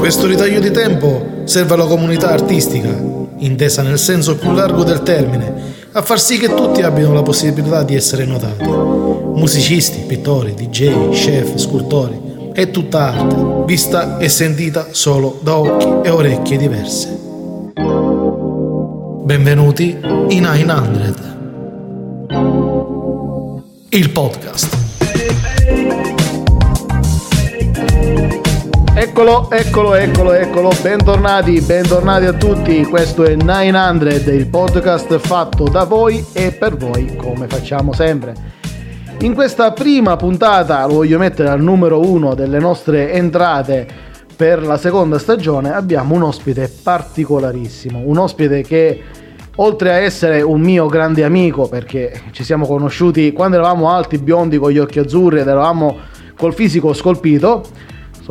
Questo ritaglio di tempo serve alla comunità artistica, intesa nel senso più largo del termine, a far sì che tutti abbiano la possibilità di essere notati. Musicisti, pittori, DJ, chef, scultori, è tutta arte, vista e sentita solo da occhi e orecchie diverse. Benvenuti in 900, il podcast. Eccolo, eccolo, eccolo, eccolo, bentornati, bentornati a tutti, questo è 900, il podcast fatto da voi e per voi come facciamo sempre. In questa prima puntata, lo voglio mettere al numero uno delle nostre entrate per la seconda stagione, abbiamo un ospite particolarissimo, un ospite che oltre a essere un mio grande amico, perché ci siamo conosciuti quando eravamo alti, biondi, con gli occhi azzurri ed eravamo col fisico scolpito,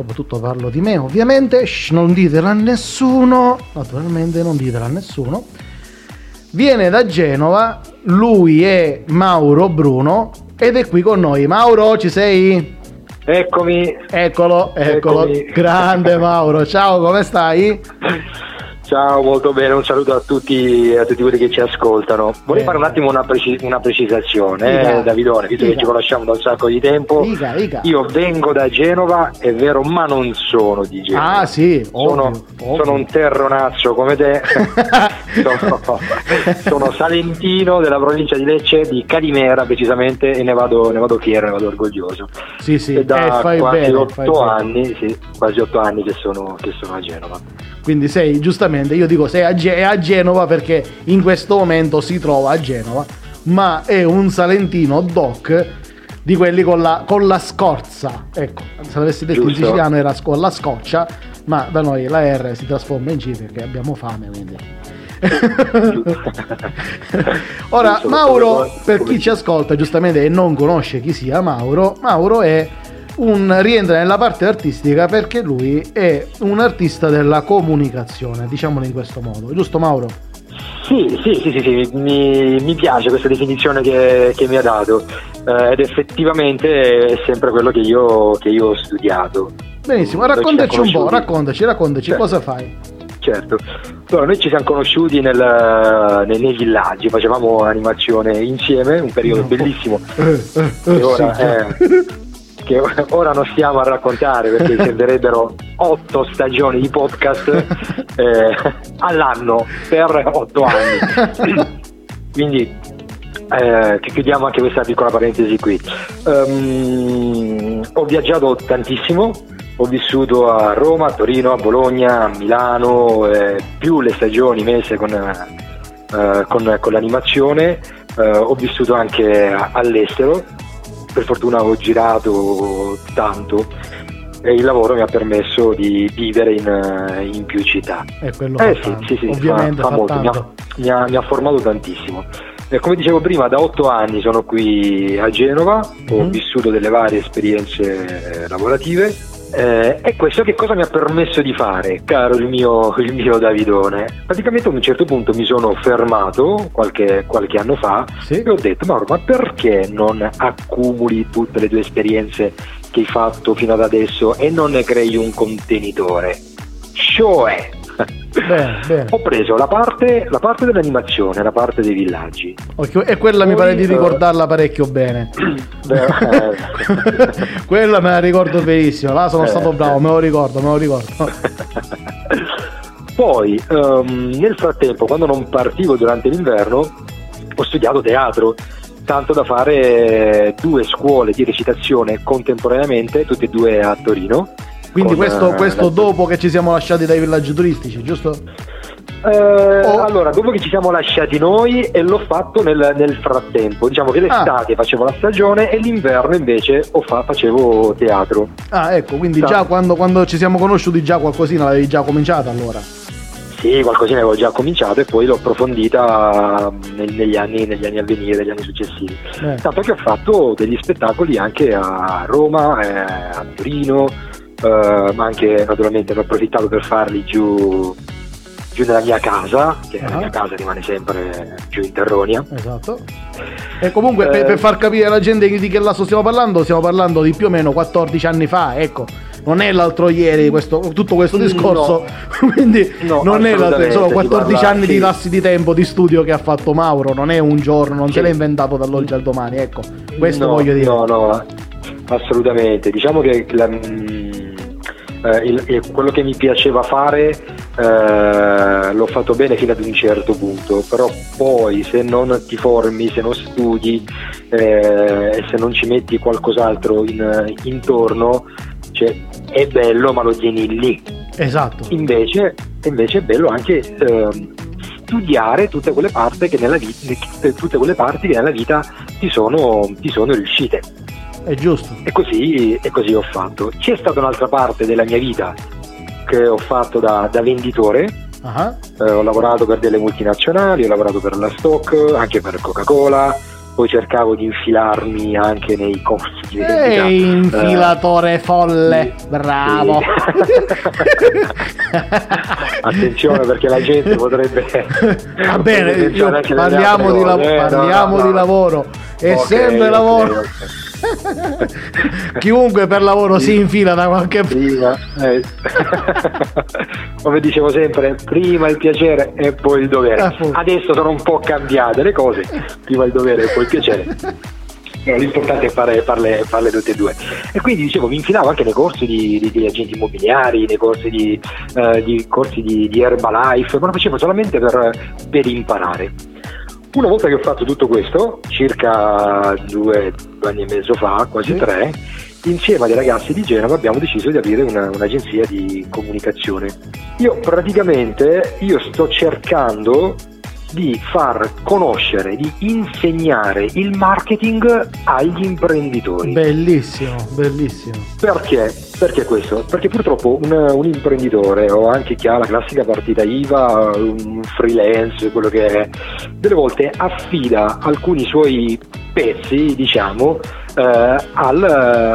soprattutto parlo di me ovviamente, Shh, non ditelo a nessuno, naturalmente non ditelo a nessuno, viene da Genova, lui è Mauro Bruno ed è qui con noi. Mauro, ci sei? Eccomi. Eccolo, eccolo, Eccomi. grande Mauro, ciao, come stai? Ciao, molto bene, un saluto a tutti, a tutti quelli che ci ascoltano. Vorrei Bene. fare un attimo una, preci- una precisazione, Dica. eh, Davidone, visto Dica. che ci conosciamo da un sacco di tempo. Dica. Io vengo da Genova, è vero, ma non sono di Genova. Ah sì, Sono, ovvio, ovvio. sono un terronazzo come te, sono, sono salentino della provincia di Lecce, di Calimera precisamente, e ne vado, ne vado fiero, ne vado orgoglioso. Sì, sì, E da eh, quasi bene, otto anni, sì, quasi otto anni che sono, che sono a Genova. Quindi sei, giustamente, io dico sei a, Ge- è a Genova perché in questo momento si trova a Genova, ma è un salentino doc di quelli con la, con la scorza. Ecco, se l'avessi detto in Giusto. siciliano era con la scoccia, ma da noi la R si trasforma in C perché abbiamo fame, quindi... Ora, Mauro, per chi ci ascolta giustamente e non conosce chi sia Mauro, Mauro è un rientra nella parte artistica perché lui è un artista della comunicazione, diciamolo in questo modo, giusto Mauro? Sì, sì, sì, sì, sì, Mi, mi piace questa definizione che, che mi ha dato eh, ed effettivamente è sempre quello che io, che io ho studiato. Benissimo, raccontaci un po', raccontaci, raccontaci Certo. cosa fai. Certo, allora, noi ci siamo conosciuti nel- nei, nei villaggi, facevamo animazione insieme, un periodo No. bellissimo Eh, eh, eh, ora, sì, che ora- non stiamo a raccontare perché servirebbero otto stagioni di podcast eh, all'anno per otto anni. Quindi eh, chiudiamo anche questa piccola parentesi qui. Ehm, ho viaggiato tantissimo, ho vissuto a Roma, a Torino, a Bologna, a Milano, eh, più le stagioni messe con, eh, con- con l'animazione, eh, ho vissuto anche all'estero, per fortuna ho girato tanto e il lavoro mi ha permesso di vivere in, eh, in più città. Eh, quello Eh fa sì, sì, sì, ovviamente fa, fa, molto, mi ha, mi ha- mi ha formato tantissimo. Eh, come dicevo prima, da otto anni sono qui a Genova, ho Mhm. vissuto delle varie esperienze lavorative. Eh, e questo che cosa mi ha permesso di fare, caro il mio, il mio Davidone? Praticamente a un certo punto mi sono fermato qualche, qualche anno fa Sì. e ho detto, Mauro, ma perché non accumuli tutte le tue esperienze che hai fatto fino ad adesso e non ne crei un contenitore? Cioè, Bene, bene. ho preso la parte, la parte dell'animazione, la parte dei villaggi. Occhio, E quella mi Poi, pare di eh, ricordarla parecchio bene. Beh, eh, quella me la ricordo benissimo, là sono Eh, stato bravo, me lo ricordo, me lo ricordo. Poi, ehm, nel frattempo, quando non partivo durante l'inverno, ho studiato teatro, tanto da fare due scuole di recitazione contemporaneamente, tutte e due a Torino. Quindi con, questo, questo dopo che ci siamo lasciati dai villaggi turistici, giusto? Eh, Oh. Allora, dopo che ci siamo lasciati noi e l'ho fatto nel, nel frattempo, diciamo che l'estate facevo la stagione e l'inverno invece ho fa- facevo teatro. Ah, ecco, quindi No. già quando, quando ci siamo conosciuti già qualcosina l'avevi già cominciata allora. Sì, qualcosina avevo già cominciato e poi l'ho approfondita nel- negli, anni, negli anni a venire, negli anni successivi. Eh. Tanto che ho fatto degli spettacoli anche a Roma, eh, a Torino, eh, ma anche naturalmente ne ho approfittato per farli giù, giù nella mia casa, che Ah. la mia casa rimane sempre più in Terronia. Esatto. E comunque per, Eh. per far capire alla gente di che lasso stiamo parlando, stiamo parlando di più o meno 14 anni fa, ecco. Non è l'altro ieri questo- tutto questo Mm, discorso, quindi No, non è l'altro, sono si 14 parla- anni di sì. lassi di tempo di studio che ha fatto Mauro, non è un giorno, non se Sì. l'ha inventato dall'oggi al domani, ecco. Questo no, voglio dire. No, no, assolutamente. Diciamo che la- eh, il- il- quello che mi piaceva fare eh, l'ho fatto bene fino ad un certo punto, però poi se non ti formi, se non studi eh, e se non ci metti qualcos'altro in- intorno, cioè, è bello ma lo tieni lì. Esatto. Invece, invece è bello anche ehm, studiare tutte quelle, parti che nella vita, tutte quelle parti che nella vita ti sono, ti sono riuscite. È giusto. E così, e così ho fatto. C'è stata un'altra parte della mia vita che ho fatto da, da venditore. Ah, Eh, ho lavorato per delle multinazionali, ho lavorato per la Stock, anche per Coca-Cola. Poi cercavo di infilarmi anche nei corsi di vendita. Ehi, infilatore eh, folle, sì, bravo. sì. Attenzione perché la gente potrebbe. Va bene, parliamo, di, cose. Eh, no, parliamo no, di no. lavoro. È Ok, sempre lavoro. ok. Chiunque per lavoro si infila da qualche parte. Eh, come dicevo sempre, prima il piacere e poi il dovere. Appunto. Adesso sono un po' cambiate le cose, prima il dovere e poi il piacere. Eh, L'importante è fare, farle, farle tutte e due. E quindi dicevo, mi infilavo anche nei corsi di, di- di agenti immobiliari, nei corsi di, eh, di corsi di Herbalife, ma lo facevo solamente per, per imparare. Una volta che ho fatto tutto questo, circa due, due anni e mezzo fa, quasi Sì. tre, insieme a dei ragazzi di Genova abbiamo deciso di aprire una- un'agenzia di comunicazione. Io praticamente io sto cercando di far conoscere, di insegnare il marketing agli imprenditori. Bellissimo, bellissimo. Perché? Perché questo? Perché purtroppo un, un imprenditore o anche chi ha la classica partita IVA, un freelance, quello che è, delle volte affida alcuni suoi pezzi, diciamo, eh, al,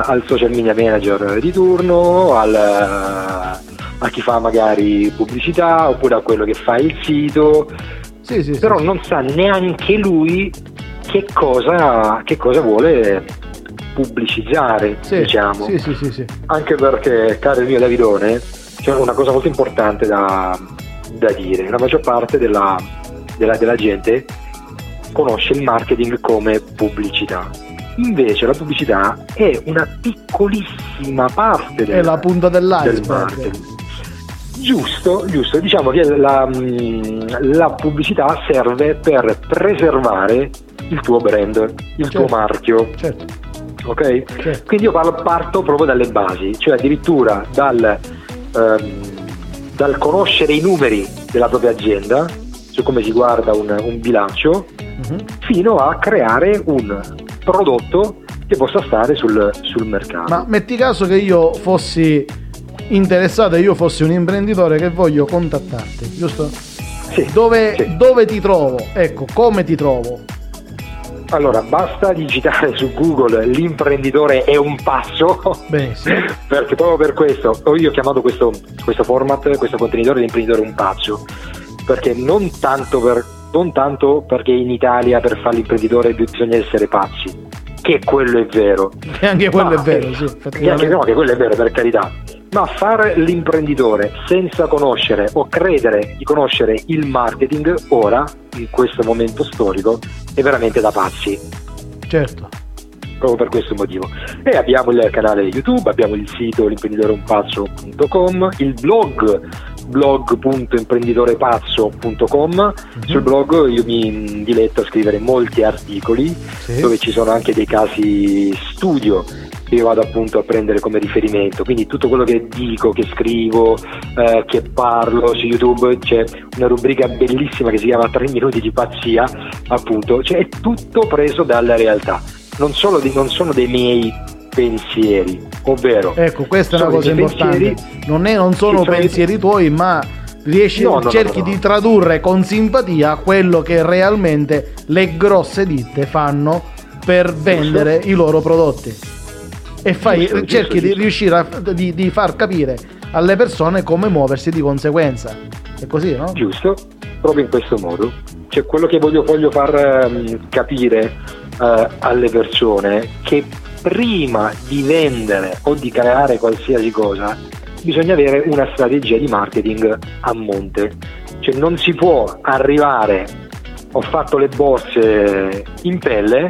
al social media manager di turno, al, a chi fa magari pubblicità oppure a quello che fa il sito, Sì, sì, però non sa neanche lui che cosa, che cosa vuole pubblicizzare, Sì, diciamo. sì, sì, sì, sì. Anche perché, caro il mio Davidone, c'è una cosa molto importante da, da dire. La maggior parte della, della- della gente conosce il marketing come pubblicità. Invece la pubblicità è una piccolissima parte del, È la punta del dell'iceberg. marketing. Giusto, giusto. Diciamo che la, mm, la pubblicità serve per preservare il tuo brand, il tuo Certo. marchio, Certo, ok? certo. Quindi io parlo- parto proprio dalle basi, cioè addirittura dal, ehm, dal conoscere i numeri della propria azienda, su come si guarda un, un bilancio, Mhm. fino a creare un prodotto che possa stare sul, sul mercato. Ma metti caso che io fossi interessato e io fossi un imprenditore che voglio contattarti, giusto? Sì, Dove, sì. dove ti trovo? Ecco, come ti trovo? Allora, basta digitare su Google l'imprenditore è un passo, Benissimo. perché proprio per questo io ho chiamato questo, questo format, questo contenitore l'imprenditore un passo, perché non tanto, per, non tanto perché in Italia per fare l'imprenditore bisogna essere pazzi, che quello è vero. E anche quello Ma- è vero, sì, e anche, no, che quello è vero, per carità. Ma fare l'imprenditore senza conoscere o credere di conoscere il marketing ora, in questo momento storico, è veramente da pazzi Certo. proprio per questo motivo. E abbiamo il canale YouTube, abbiamo il sito l'imprenditoreunpazzo.com, il blog blog.imprenditorepazzo.com. Sul blog io mi diletto a scrivere molti articoli Sì. dove ci sono anche dei casi studio io vado appunto a prendere come riferimento. Quindi tutto quello che dico, che scrivo, eh, che parlo su YouTube, c'è una rubrica bellissima che si chiama 3 minuti di pazzia, appunto, cioè è tutto preso dalla realtà. Non, solo di- non sono dei miei pensieri, ovvero Ecco, questa è una cosa importante. Non, è- non sono pensieri tuoi, ma riesci, No, no, cerchi no. di tradurre con simpatia quello che realmente le grosse ditte fanno per vendere i loro prodotti. E fai, giusto, cerchi giusto, di riuscire a di, di far capire alle persone come muoversi di conseguenza. È così, no? Giusto, proprio in questo modo. Cioè quello che voglio, voglio far um, capire uh, alle persone che prima di vendere o di creare qualsiasi cosa bisogna avere una strategia di marketing a monte. Cioè non si può arrivare, ho fatto le borse in pelle,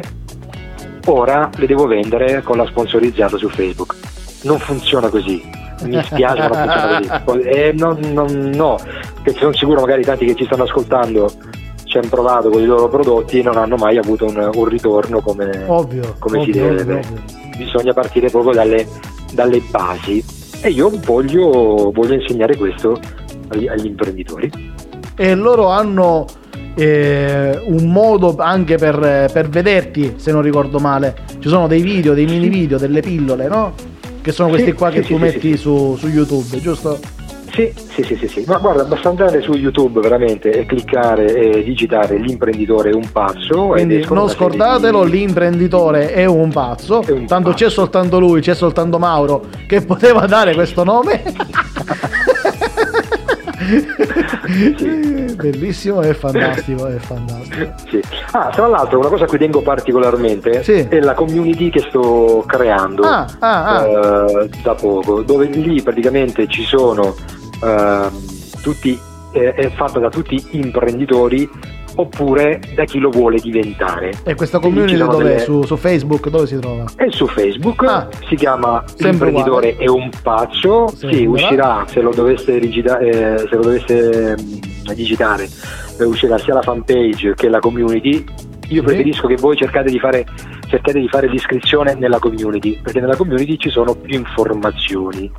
ora le devo vendere con la sponsorizzata su Facebook. Non funziona così. Mi spiace, ma non funziona così. Eh, no, no, no, perché sono sicuro magari tanti che ci stanno ascoltando ci hanno provato con i loro prodotti e non hanno mai avuto un, un ritorno come, ovvio, come ovvio, si deve. Ovvio. Bisogna partire proprio dalle, dalle basi e io voglio, voglio insegnare questo agli, agli, imprenditori. E loro hanno eh, un modo anche per, per, vederti, se non ricordo male. Ci sono dei video, dei mini video, delle pillole, no? Che sono questi sì, qua che sì, tu sì, metti su, su YouTube, giusto? Sì, sì, sì, sì, sì. Ma guarda, basta andare su YouTube veramente e cliccare e digitare l'imprenditore è un pazzo. Quindi non scordatelo, di... l'imprenditore è un pazzo. È un Tanto pazzo. c'è soltanto lui, c'è soltanto Mauro che poteva dare questo nome. sì. Bellissimo e fantastico, è fantastico. Sì. Ah, tra l'altro una cosa a cui tengo particolarmente sì. è la community che sto creando ah, ah, ah. Uh, da poco, dove lì praticamente ci sono Ehm, tutti, eh, è fatta da tutti imprenditori oppure da chi lo vuole diventare. E questa community dove delle... su, su, Facebook dove si trova? È su Facebook, ah, si chiama L'imprenditore uguale. è un pazzo, sì, uscirà se lo dovesse, rigida, eh, se lo dovesse mh, digitare, eh, uscirà sia la fanpage che la community. Io sì. preferisco che voi cercate di, fare, cercate di fare l'iscrizione nella community, perché nella community ci sono più informazioni.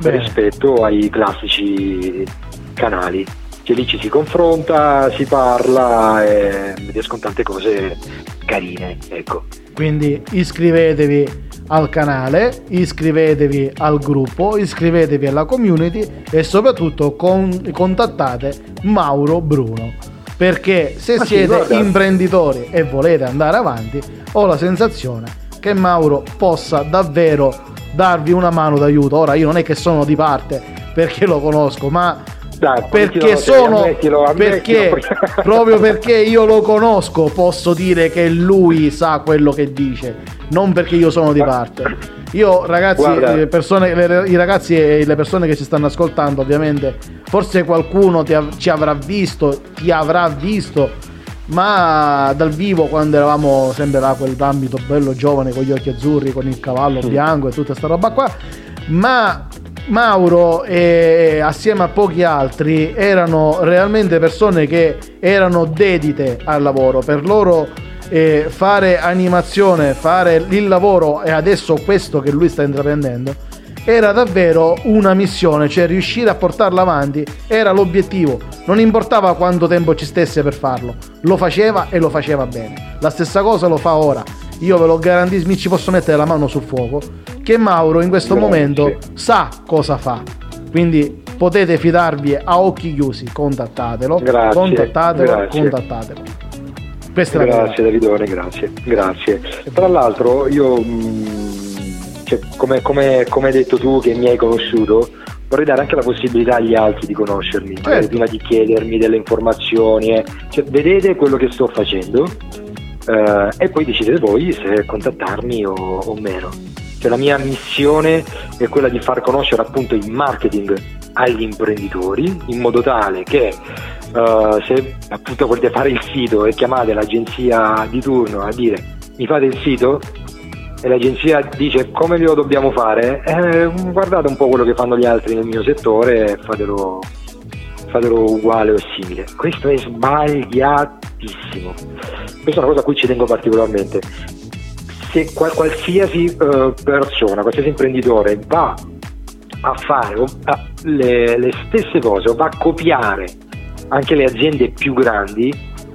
Bene. rispetto ai classici canali. Cioè lì ci si confronta, si parla e riescono tante cose carine. Ecco. Quindi iscrivetevi al canale, iscrivetevi al gruppo, iscrivetevi alla community e soprattutto con, contattate Mauro Bruno. Perché se Ma siete sì, imprenditori e volete andare avanti, ho la sensazione che Mauro possa davvero darvi una mano d'aiuto. Ora io non è che sono di parte perché lo conosco, ma dai, perché sono ammettilo, ammettilo. perché proprio perché io lo conosco posso dire che lui sa quello che dice non perché io sono di parte. Io ragazzi eh, persone, le, i ragazzi e le persone che ci stanno ascoltando ovviamente forse qualcuno ti, ci avrà visto ti avrà visto ma dal vivo quando eravamo sempre là quell'ambito bello giovane con gli occhi azzurri, con il cavallo bianco e tutta sta roba qua, ma Mauro e assieme a pochi altri erano realmente persone che erano dedite al lavoro, per loro eh, fare animazione, fare il lavoro e adesso questo che lui sta intraprendendo era davvero una missione, cioè riuscire a portarla avanti era l'obiettivo. Non importava quanto tempo ci stesse per farlo, lo faceva e lo faceva bene. La stessa cosa lo fa ora. Io ve lo garantisco, mi ci posso mettere la mano sul fuoco, che Mauro in questo Grazie. momento sa cosa fa. Quindi potete fidarvi a occhi chiusi, contattatelo, grazie, contattatelo, grazie. contattatelo. Questa grazie Davidone, grazie, grazie. Tra l'altro io mm, cioè, come, come, come, hai detto tu che mi hai conosciuto, vorrei dare anche la possibilità agli altri di conoscermi, certo. prima di chiedermi delle informazioni. Eh. Cioè, vedete quello che sto facendo eh, e poi decidete voi se contattarmi o, o meno. Cioè, la mia missione è quella di far conoscere appunto il marketing agli imprenditori in modo tale che uh, se appunto volete fare il sito e chiamate l'agenzia di turno a dire mi fate il sito e l'agenzia dice come lo dobbiamo fare, eh, guardate un po' quello che fanno gli altri nel mio settore e fatelo, fatelo uguale o simile. Questo è sbagliatissimo. Questa è una cosa a cui ci tengo particolarmente. Se qualsiasi uh, persona, qualsiasi imprenditore va a fare le, le stesse cose o va a copiare anche le aziende più grandi,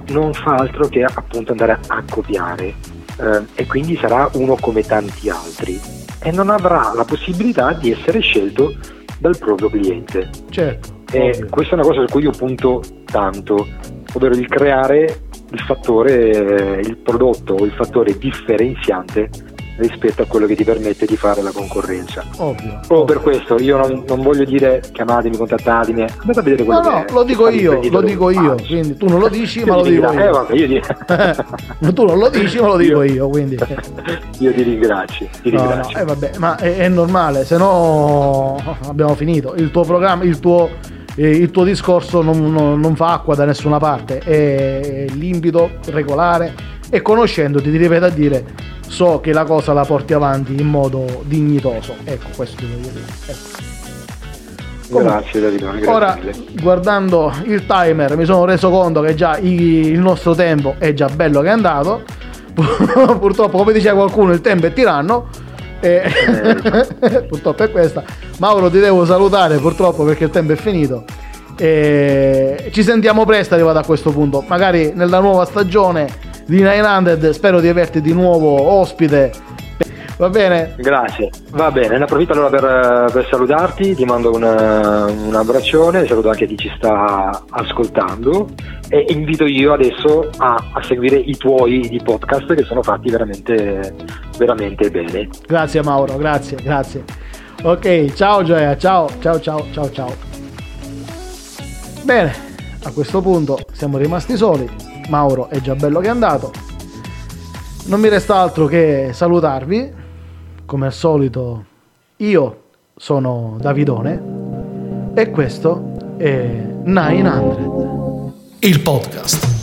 non fa altro che appunto andare a copiare eh, e quindi sarà uno come tanti altri e non avrà la possibilità di essere scelto dal proprio cliente. Certo. E questa è una cosa su cui io punto tanto, ovvero il creare il fattore, il prodotto o il fattore differenziante rispetto a quello che ti permette di fare la concorrenza. Ovvio. Proprio per questo io non, non voglio dire chiamatemi, contattatemi, andate a vedere quello no, che no, lo dico io, lo dico io, quindi tu non lo dici, ma lo dico io. Eh, vabbè, io ti... tu non lo dici, ma lo dico io, io quindi. io ti ringrazio, ti no, ringrazio. No, eh, vabbè, ma è, è normale, se no abbiamo finito. Il tuo programma, il tuo il tuo discorso non, non, non, fa acqua da nessuna parte, è limpido, regolare e conoscendoti ti ripeto a dire so che la cosa la porti avanti in modo dignitoso. Ecco, questo ti voglio dire. Ecco. Grazie Davide. Grazie ora, mille. guardando il timer, mi sono reso conto che già il nostro tempo è già bello che è andato. Purtroppo, come diceva qualcuno, il tempo è tiranno. E eh. purtroppo è questa. Mauro, ti devo salutare purtroppo perché il tempo è finito. E ci sentiamo presto arrivato a questo punto. Magari nella nuova stagione di 900 spero di averti di nuovo ospite. Va bene? Grazie, va bene. Ne approfitto allora per, per salutarti, ti mando una, un abbraccione, saluto anche chi ci sta ascoltando e invito io adesso a, a seguire i tuoi di podcast che sono fatti veramente, veramente bene. Grazie Mauro, grazie, grazie. Ok, ciao Gioia, ciao, ciao, ciao, ciao, ciao. Bene, a questo punto siamo rimasti soli. Mauro è già bello che è andato. Non mi resta altro che salutarvi come al solito io sono Davidone e questo è 900. Il podcast.